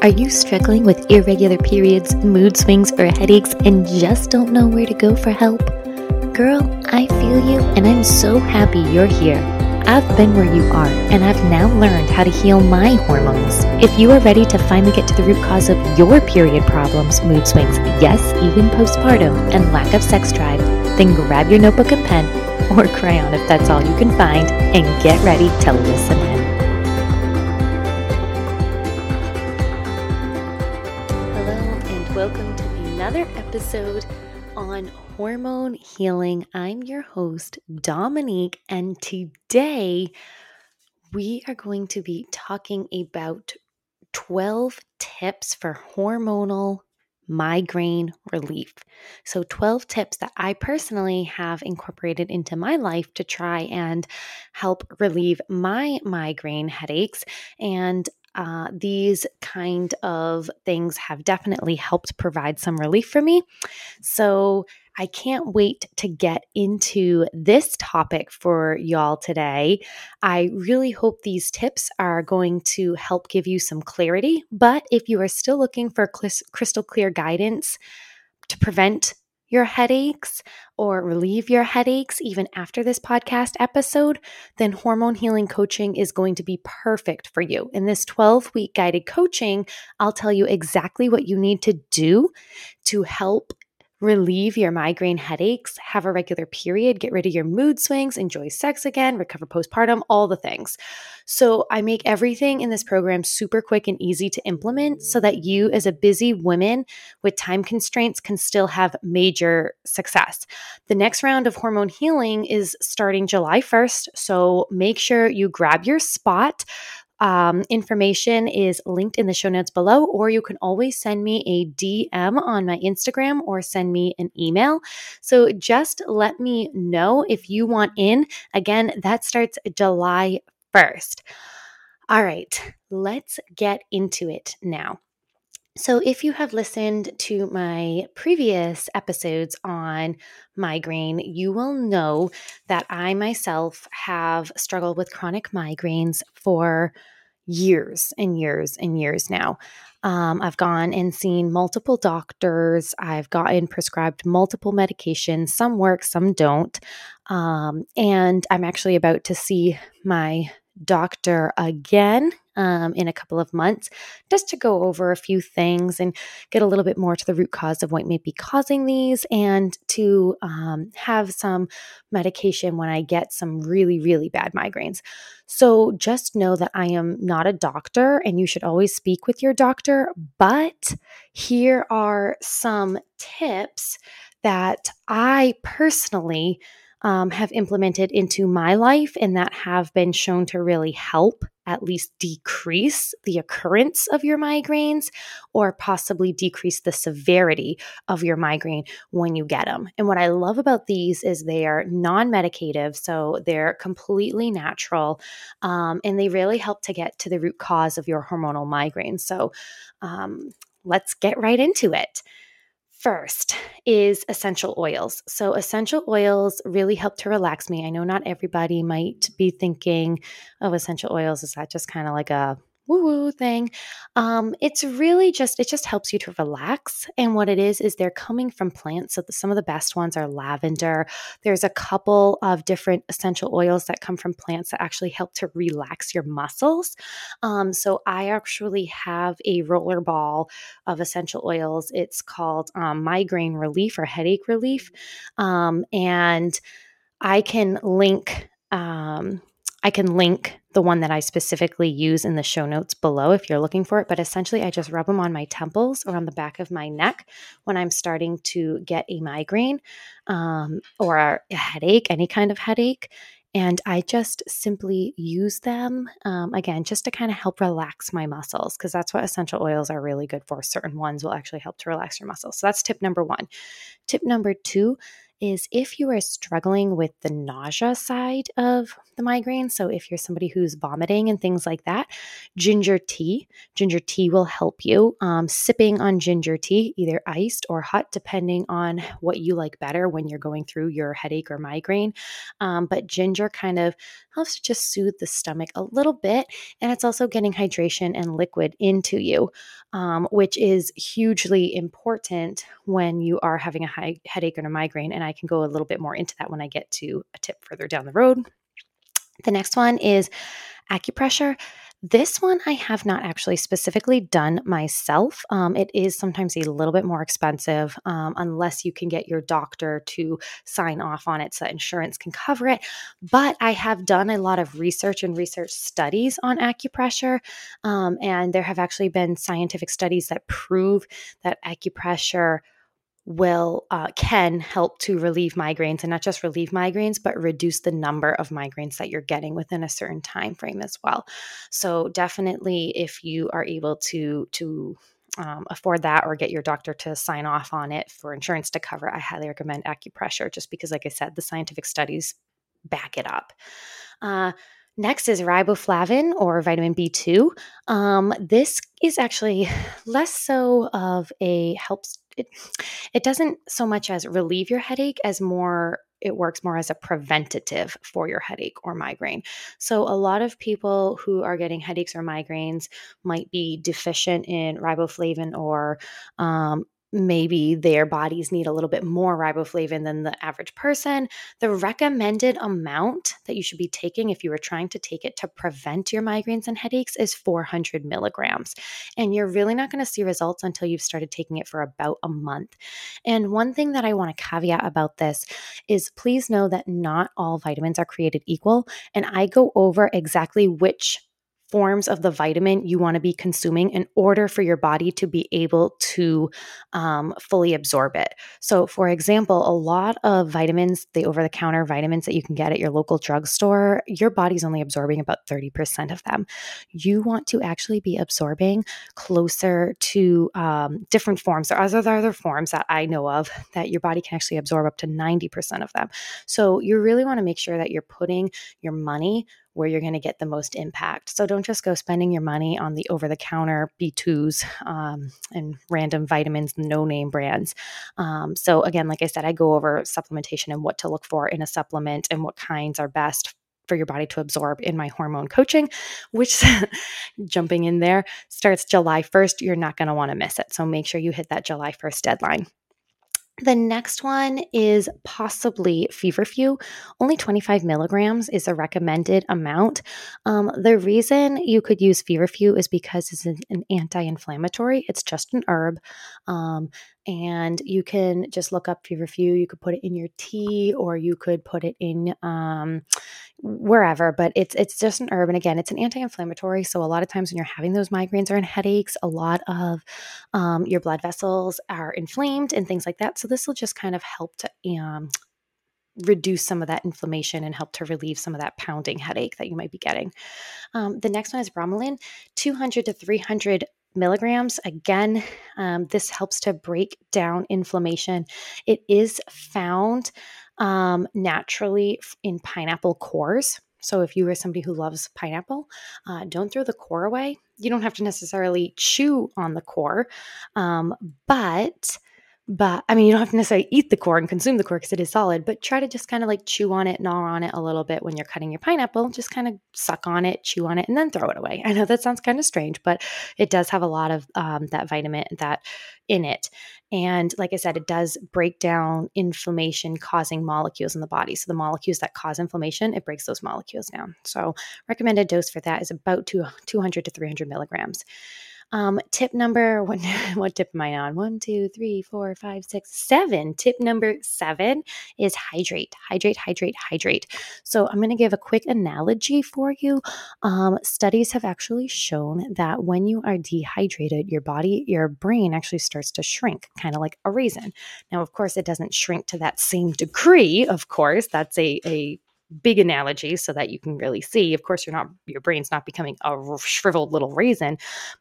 Are you struggling with irregular periods, mood swings, or headaches and just don't know where to go for help? Girl, I feel you and I'm so happy you're here. I've been where you are and I've now learned how to heal my hormones. If you are ready to finally get to the root cause of your period problems, mood swings, yes, even postpartum, and lack of sex drive, then grab your notebook and pen or crayon if that's all you can find and get ready to listen in. Another episode on hormone healing. I'm your host, Dominique, and today we are going to be talking about 12 tips for hormonal migraine relief. So, 12 tips that I personally have incorporated into my life to try and help relieve my migraine headaches. And uh, these kind of things have definitely helped provide some relief for me. So I can't wait to get into this topic for y'all today. I really hope these tips are going to help give you some clarity. But if you are still looking for crystal clear guidance to prevent your headaches or relieve your headaches even after this podcast episode, then hormone healing coaching is going to be perfect for you. In this 12 week guided coaching, I'll tell you exactly what you need to do to help relieve your migraine headaches, have a regular period, get rid of your mood swings, enjoy sex again, recover postpartum, all the things. So, I make everything in this program super quick and easy to implement so that you, as a busy woman with time constraints, can still have major success. The next round of hormone healing is starting July 1st. So, make sure you grab your spot. Um, information is linked in the show notes below, or you can always send me a DM on my Instagram or send me an email. So just let me know if you want in. Again, that starts July 1st. All right, let's get into it now. So, if you have listened to my previous episodes on migraine, you will know that I myself have struggled with chronic migraines for years and years and years now. Um, I've gone and seen multiple doctors. I've gotten prescribed multiple medications. Some work, some don't. Um, and I'm actually about to see my doctor again um, in a couple of months just to go over a few things and get a little bit more to the root cause of what may be causing these and to um, have some medication when I get some really, really bad migraines. So just know that I am not a doctor and you should always speak with your doctor, but here are some tips that I personally um, have implemented into my life and that have been shown to really help at least decrease the occurrence of your migraines or possibly decrease the severity of your migraine when you get them. And what I love about these is they are non medicative, so they're completely natural um, and they really help to get to the root cause of your hormonal migraine. So um, let's get right into it. First is essential oils. So, essential oils really help to relax me. I know not everybody might be thinking of essential oils. Is that just kind of like a woo woo thing. Um, it's really just, it just helps you to relax. And what it is, is they're coming from plants. So the, some of the best ones are lavender. There's a couple of different essential oils that come from plants that actually help to relax your muscles. Um, so I actually have a roller ball of essential oils. It's called um, migraine relief or headache relief. Um, and I can link um, I can link the one that I specifically use in the show notes below if you're looking for it. But essentially, I just rub them on my temples or on the back of my neck when I'm starting to get a migraine um, or a headache, any kind of headache. And I just simply use them um, again, just to kind of help relax my muscles, because that's what essential oils are really good for. Certain ones will actually help to relax your muscles. So that's tip number one. Tip number two is if you are struggling with the nausea side of the migraine, so if you're somebody who's vomiting and things like that, ginger tea, ginger tea will help you. Um, sipping on ginger tea, either iced or hot, depending on what you like better when you're going through your headache or migraine. Um, but ginger kind of helps to just soothe the stomach a little bit, and it's also getting hydration and liquid into you, um, which is hugely important when you are having a high headache or a migraine. And I can go a little bit more into that when I get to a tip further down the road. The next one is acupressure. This one I have not actually specifically done myself. Um, it is sometimes a little bit more expensive um, unless you can get your doctor to sign off on it so that insurance can cover it. But I have done a lot of research and research studies on acupressure. Um, and there have actually been scientific studies that prove that acupressure will uh, can help to relieve migraines and not just relieve migraines but reduce the number of migraines that you're getting within a certain time frame as well. So definitely if you are able to to um, afford that or get your doctor to sign off on it for insurance to cover i highly recommend acupressure just because like i said the scientific studies back it up. Uh, Next is riboflavin or vitamin B2. Um, this is actually less so of a helps it it doesn't so much as relieve your headache as more it works more as a preventative for your headache or migraine. So, a lot of people who are getting headaches or migraines might be deficient in riboflavin or um, maybe their bodies need a little bit more riboflavin than the average person. The recommended amount that you should be taking if you are trying to take it to prevent your migraines and headaches is 400 milligrams. And you're really not going to see results until you've started taking it for about a month. And one thing that I want to caveat about this is please know that not all vitamins are created equal. And I go over exactly which forms of the vitamin you want to be consuming in order for your body to be able to um, fully absorb it. So, for example, a lot of vitamins, the over the counter vitamins that you can get at your local drugstore, your body's only absorbing about 30% of them. You want to actually be absorbing closer to um, different forms. There are other, other forms that I know of that your body can actually absorb up to 90% of them. So, you really want to make sure that you're putting your money where you're going to get the most impact. So don't just go spending your money on the over the counter B2s um, and random vitamins, no name brands. Um, so, again, like I said, I go over supplementation and what to look for in a supplement and what kinds are best for your body to absorb in my hormone coaching, which jumping in there starts July 1st. You're not going to want to miss it. So make sure you hit that July 1st deadline. The next one is possibly feverfew. Only 25 milligrams is a recommended amount. Um, the reason you could use feverfew is because it's an, an anti inflammatory, it's just an herb. Um, and you can just look up feverfew. You could put it in your tea or you could put it in um, wherever, but it's it's just an herb. And again, it's an anti-inflammatory. So a lot of times when you're having those migraines or in headaches, a lot of um, your blood vessels are inflamed and things like that. So this will just kind of help to um, reduce some of that inflammation and help to relieve some of that pounding headache that you might be getting. Um, the next one is bromelain, 200 to 300 milligrams. Again, um, this helps to break down inflammation. It is found um, naturally in pineapple cores. So if you are somebody who loves pineapple, uh, don't throw the core away. You don't have to necessarily chew on the core, um, but but I mean, you don't have to necessarily eat the core and consume the core because it is solid, but try to just kind of like chew on it, gnaw on it a little bit when you're cutting your pineapple. Just kind of suck on it, chew on it, and then throw it away. I know that sounds kind of strange, but it does have a lot of um, that vitamin that in it. And like I said, it does break down inflammation causing molecules in the body. So the molecules that cause inflammation, it breaks those molecules down. So recommended dose for that is about two, 200 to 300 milligrams. Um, tip number one, what tip am I on? One, two, three, four, five, six, seven. Tip number seven is hydrate, hydrate, hydrate, hydrate. So I'm going to give a quick analogy for you. Um, studies have actually shown that when you are dehydrated, your body, your brain actually starts to shrink, kind of like a raisin. Now, of course, it doesn't shrink to that same degree. Of course, that's a a big analogy so that you can really see. Of course you're not your brain's not becoming a shriveled little raisin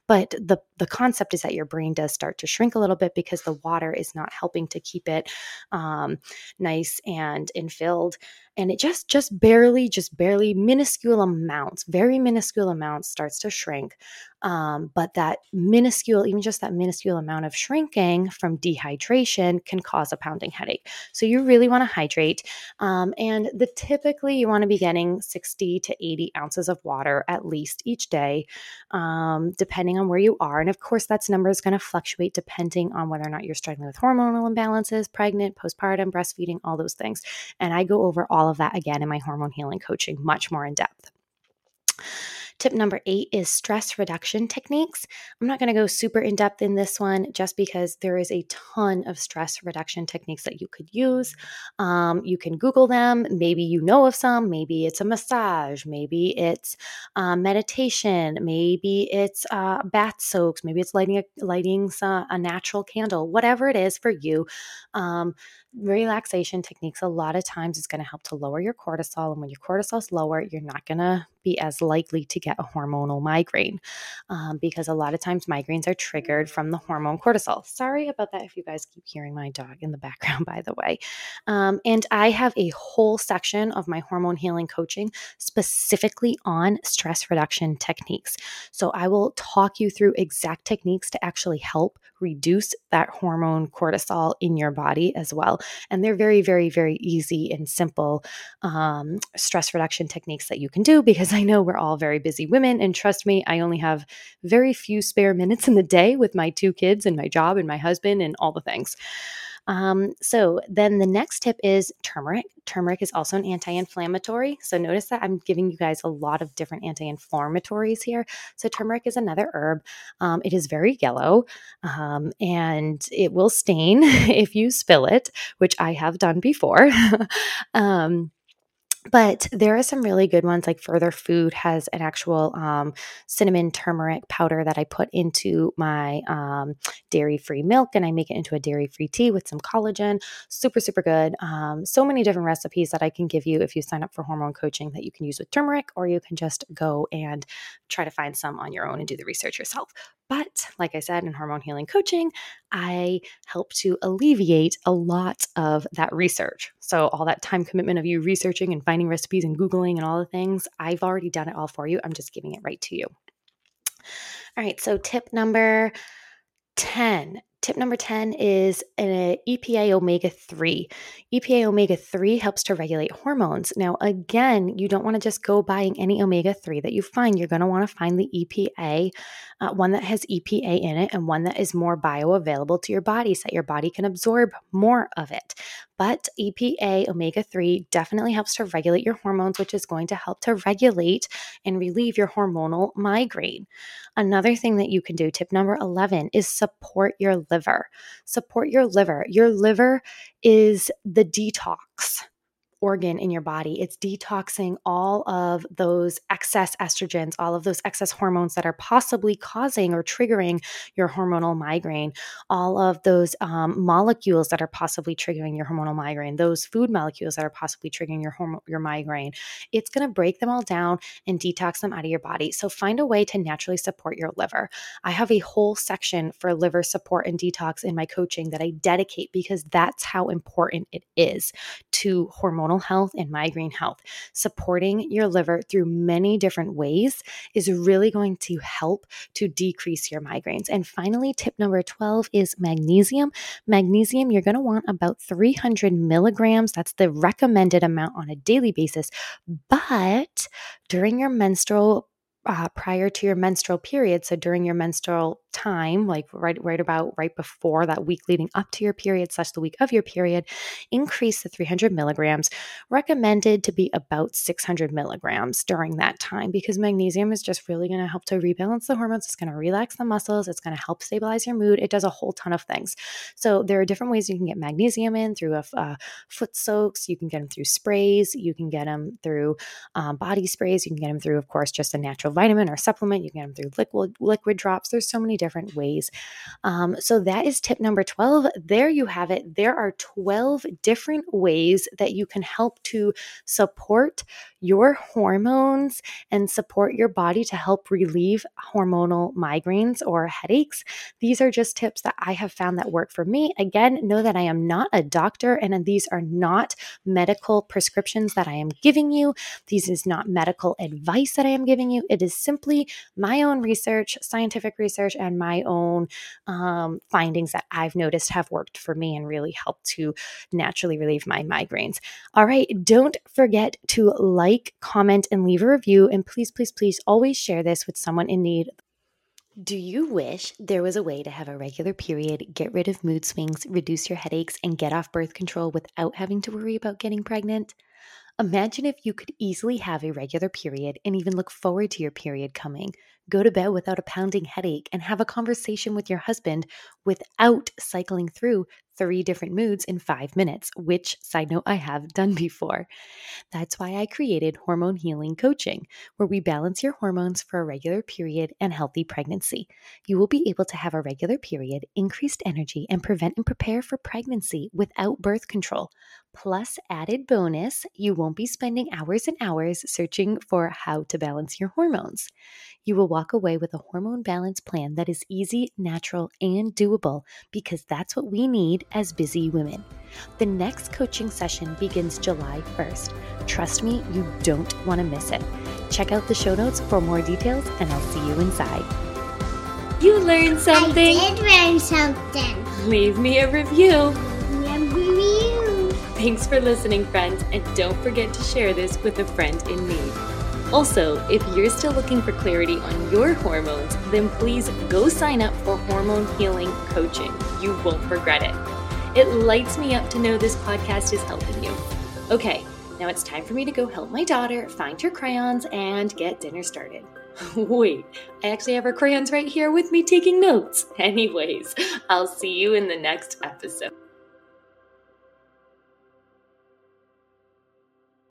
but the the concept is that your brain does start to shrink a little bit because the water is not helping to keep it um, nice and infilled and it just just barely just barely minuscule amounts very minuscule amounts starts to shrink. Um, but that minuscule even just that minuscule amount of shrinking from dehydration can cause a pounding headache. So you really want to hydrate um, and the typically you want to be getting 60 to 80 ounces of water at least each day um, depending on where you are and of course that's number is going to fluctuate depending on whether or not you're struggling with hormonal imbalances pregnant postpartum breastfeeding all those things and i go over all of that again in my hormone healing coaching, much more in depth. Tip number eight is stress reduction techniques. I'm not going to go super in depth in this one just because there is a ton of stress reduction techniques that you could use. Um, you can Google them. Maybe you know of some. Maybe it's a massage. Maybe it's uh, meditation. Maybe it's uh, bath soaks. Maybe it's lighting a, lighting a natural candle. Whatever it is for you. Um, relaxation techniques a lot of times is going to help to lower your cortisol and when your cortisol is lower you're not going to be as likely to get a hormonal migraine um, because a lot of times migraines are triggered from the hormone cortisol. Sorry about that if you guys keep hearing my dog in the background, by the way. Um, and I have a whole section of my hormone healing coaching specifically on stress reduction techniques. So I will talk you through exact techniques to actually help reduce that hormone cortisol in your body as well. And they're very, very, very easy and simple um, stress reduction techniques that you can do because I know we're all very busy women. And trust me, I only have very few spare minutes in the day with my two kids and my job and my husband and all the things. Um, so then the next tip is turmeric. Turmeric is also an anti-inflammatory. So notice that I'm giving you guys a lot of different anti-inflammatories here. So turmeric is another herb. Um, it is very yellow, um, and it will stain if you spill it, which I have done before. um, but there are some really good ones like further food has an actual um, cinnamon turmeric powder that i put into my um, dairy free milk and i make it into a dairy free tea with some collagen. Super super good. Um, so many different recipes that i can give you if you sign up for hormone coaching that you can use with turmeric or you can just go and try to find some on your own and do the research yourself but like I said, in hormone healing coaching, I help to alleviate a lot of that research. So, all that time commitment of you researching and finding recipes and Googling and all the things, I've already done it all for you. I'm just giving it right to you. All right, so tip number 10 Tip number 10 is an EPA omega 3. EPA omega 3 helps to regulate hormones. Now, again, you don't want to just go buying any omega 3 that you find. You're going to want to find the EPA, uh, one that has EPA in it, and one that is more bioavailable to your body so that your body can absorb more of it. But EPA omega 3 definitely helps to regulate your hormones, which is going to help to regulate and relieve your hormonal migraine. Another thing that you can do, tip number 11, is support your liver. Support your liver. Your liver is the detox organ in your body. It's detoxing all of those excess estrogens, all of those excess hormones that are possibly causing or triggering your hormonal migraine, all of those um, molecules that are possibly triggering your hormonal migraine, those food molecules that are possibly triggering your your migraine. It's going to break them all down and detox them out of your body. So find a way to naturally support your liver. I have a whole section for liver support and detox in my coaching that I dedicate because that's how important it is to hormonal hormonal health and migraine health. Supporting your liver through many different ways is really going to help to decrease your migraines. And finally, tip number 12 is magnesium. Magnesium, you're going to want about 300 milligrams. That's the recommended amount on a daily basis. But during your menstrual uh, prior to your menstrual period, so during your menstrual time, like right, right about right before that week leading up to your period, slash the week of your period, increase the 300 milligrams. Recommended to be about 600 milligrams during that time because magnesium is just really going to help to rebalance the hormones. It's going to relax the muscles. It's going to help stabilize your mood. It does a whole ton of things. So there are different ways you can get magnesium in through a uh, foot soaks. You can get them through sprays. You can get them through um, body sprays. You can get them through, of course, just a natural vitamin or supplement. You can get them through liquid liquid drops. There's so many different ways. Um, so that is tip number 12. There you have it. There are 12 different ways that you can help to support your hormones and support your body to help relieve hormonal migraines or headaches. These are just tips that I have found that work for me. Again, know that I am not a doctor and these are not medical prescriptions that I am giving you. These is not medical advice that I am giving you. It is simply my own research, scientific research, and my own um, findings that I've noticed have worked for me and really helped to naturally relieve my migraines. All right, don't forget to like, comment, and leave a review. And please, please, please always share this with someone in need. Do you wish there was a way to have a regular period, get rid of mood swings, reduce your headaches, and get off birth control without having to worry about getting pregnant? Imagine if you could easily have a regular period and even look forward to your period coming, go to bed without a pounding headache, and have a conversation with your husband without cycling through three different moods in five minutes, which, side note, I have done before. That's why I created Hormone Healing Coaching, where we balance your hormones for a regular period and healthy pregnancy. You will be able to have a regular period, increased energy, and prevent and prepare for pregnancy without birth control. Plus, added bonus, you won't be spending hours and hours searching for how to balance your hormones. You will walk away with a hormone balance plan that is easy, natural, and doable because that's what we need as busy women. The next coaching session begins July 1st. Trust me, you don't want to miss it. Check out the show notes for more details, and I'll see you inside. You learned something. I did learn something. Leave me a review. Review. Thanks for listening, friends, and don't forget to share this with a friend in need. Also, if you're still looking for clarity on your hormones, then please go sign up for Hormone Healing Coaching. You won't regret it. It lights me up to know this podcast is helping you. Okay, now it's time for me to go help my daughter find her crayons and get dinner started. Wait, I actually have her crayons right here with me taking notes. Anyways, I'll see you in the next episode.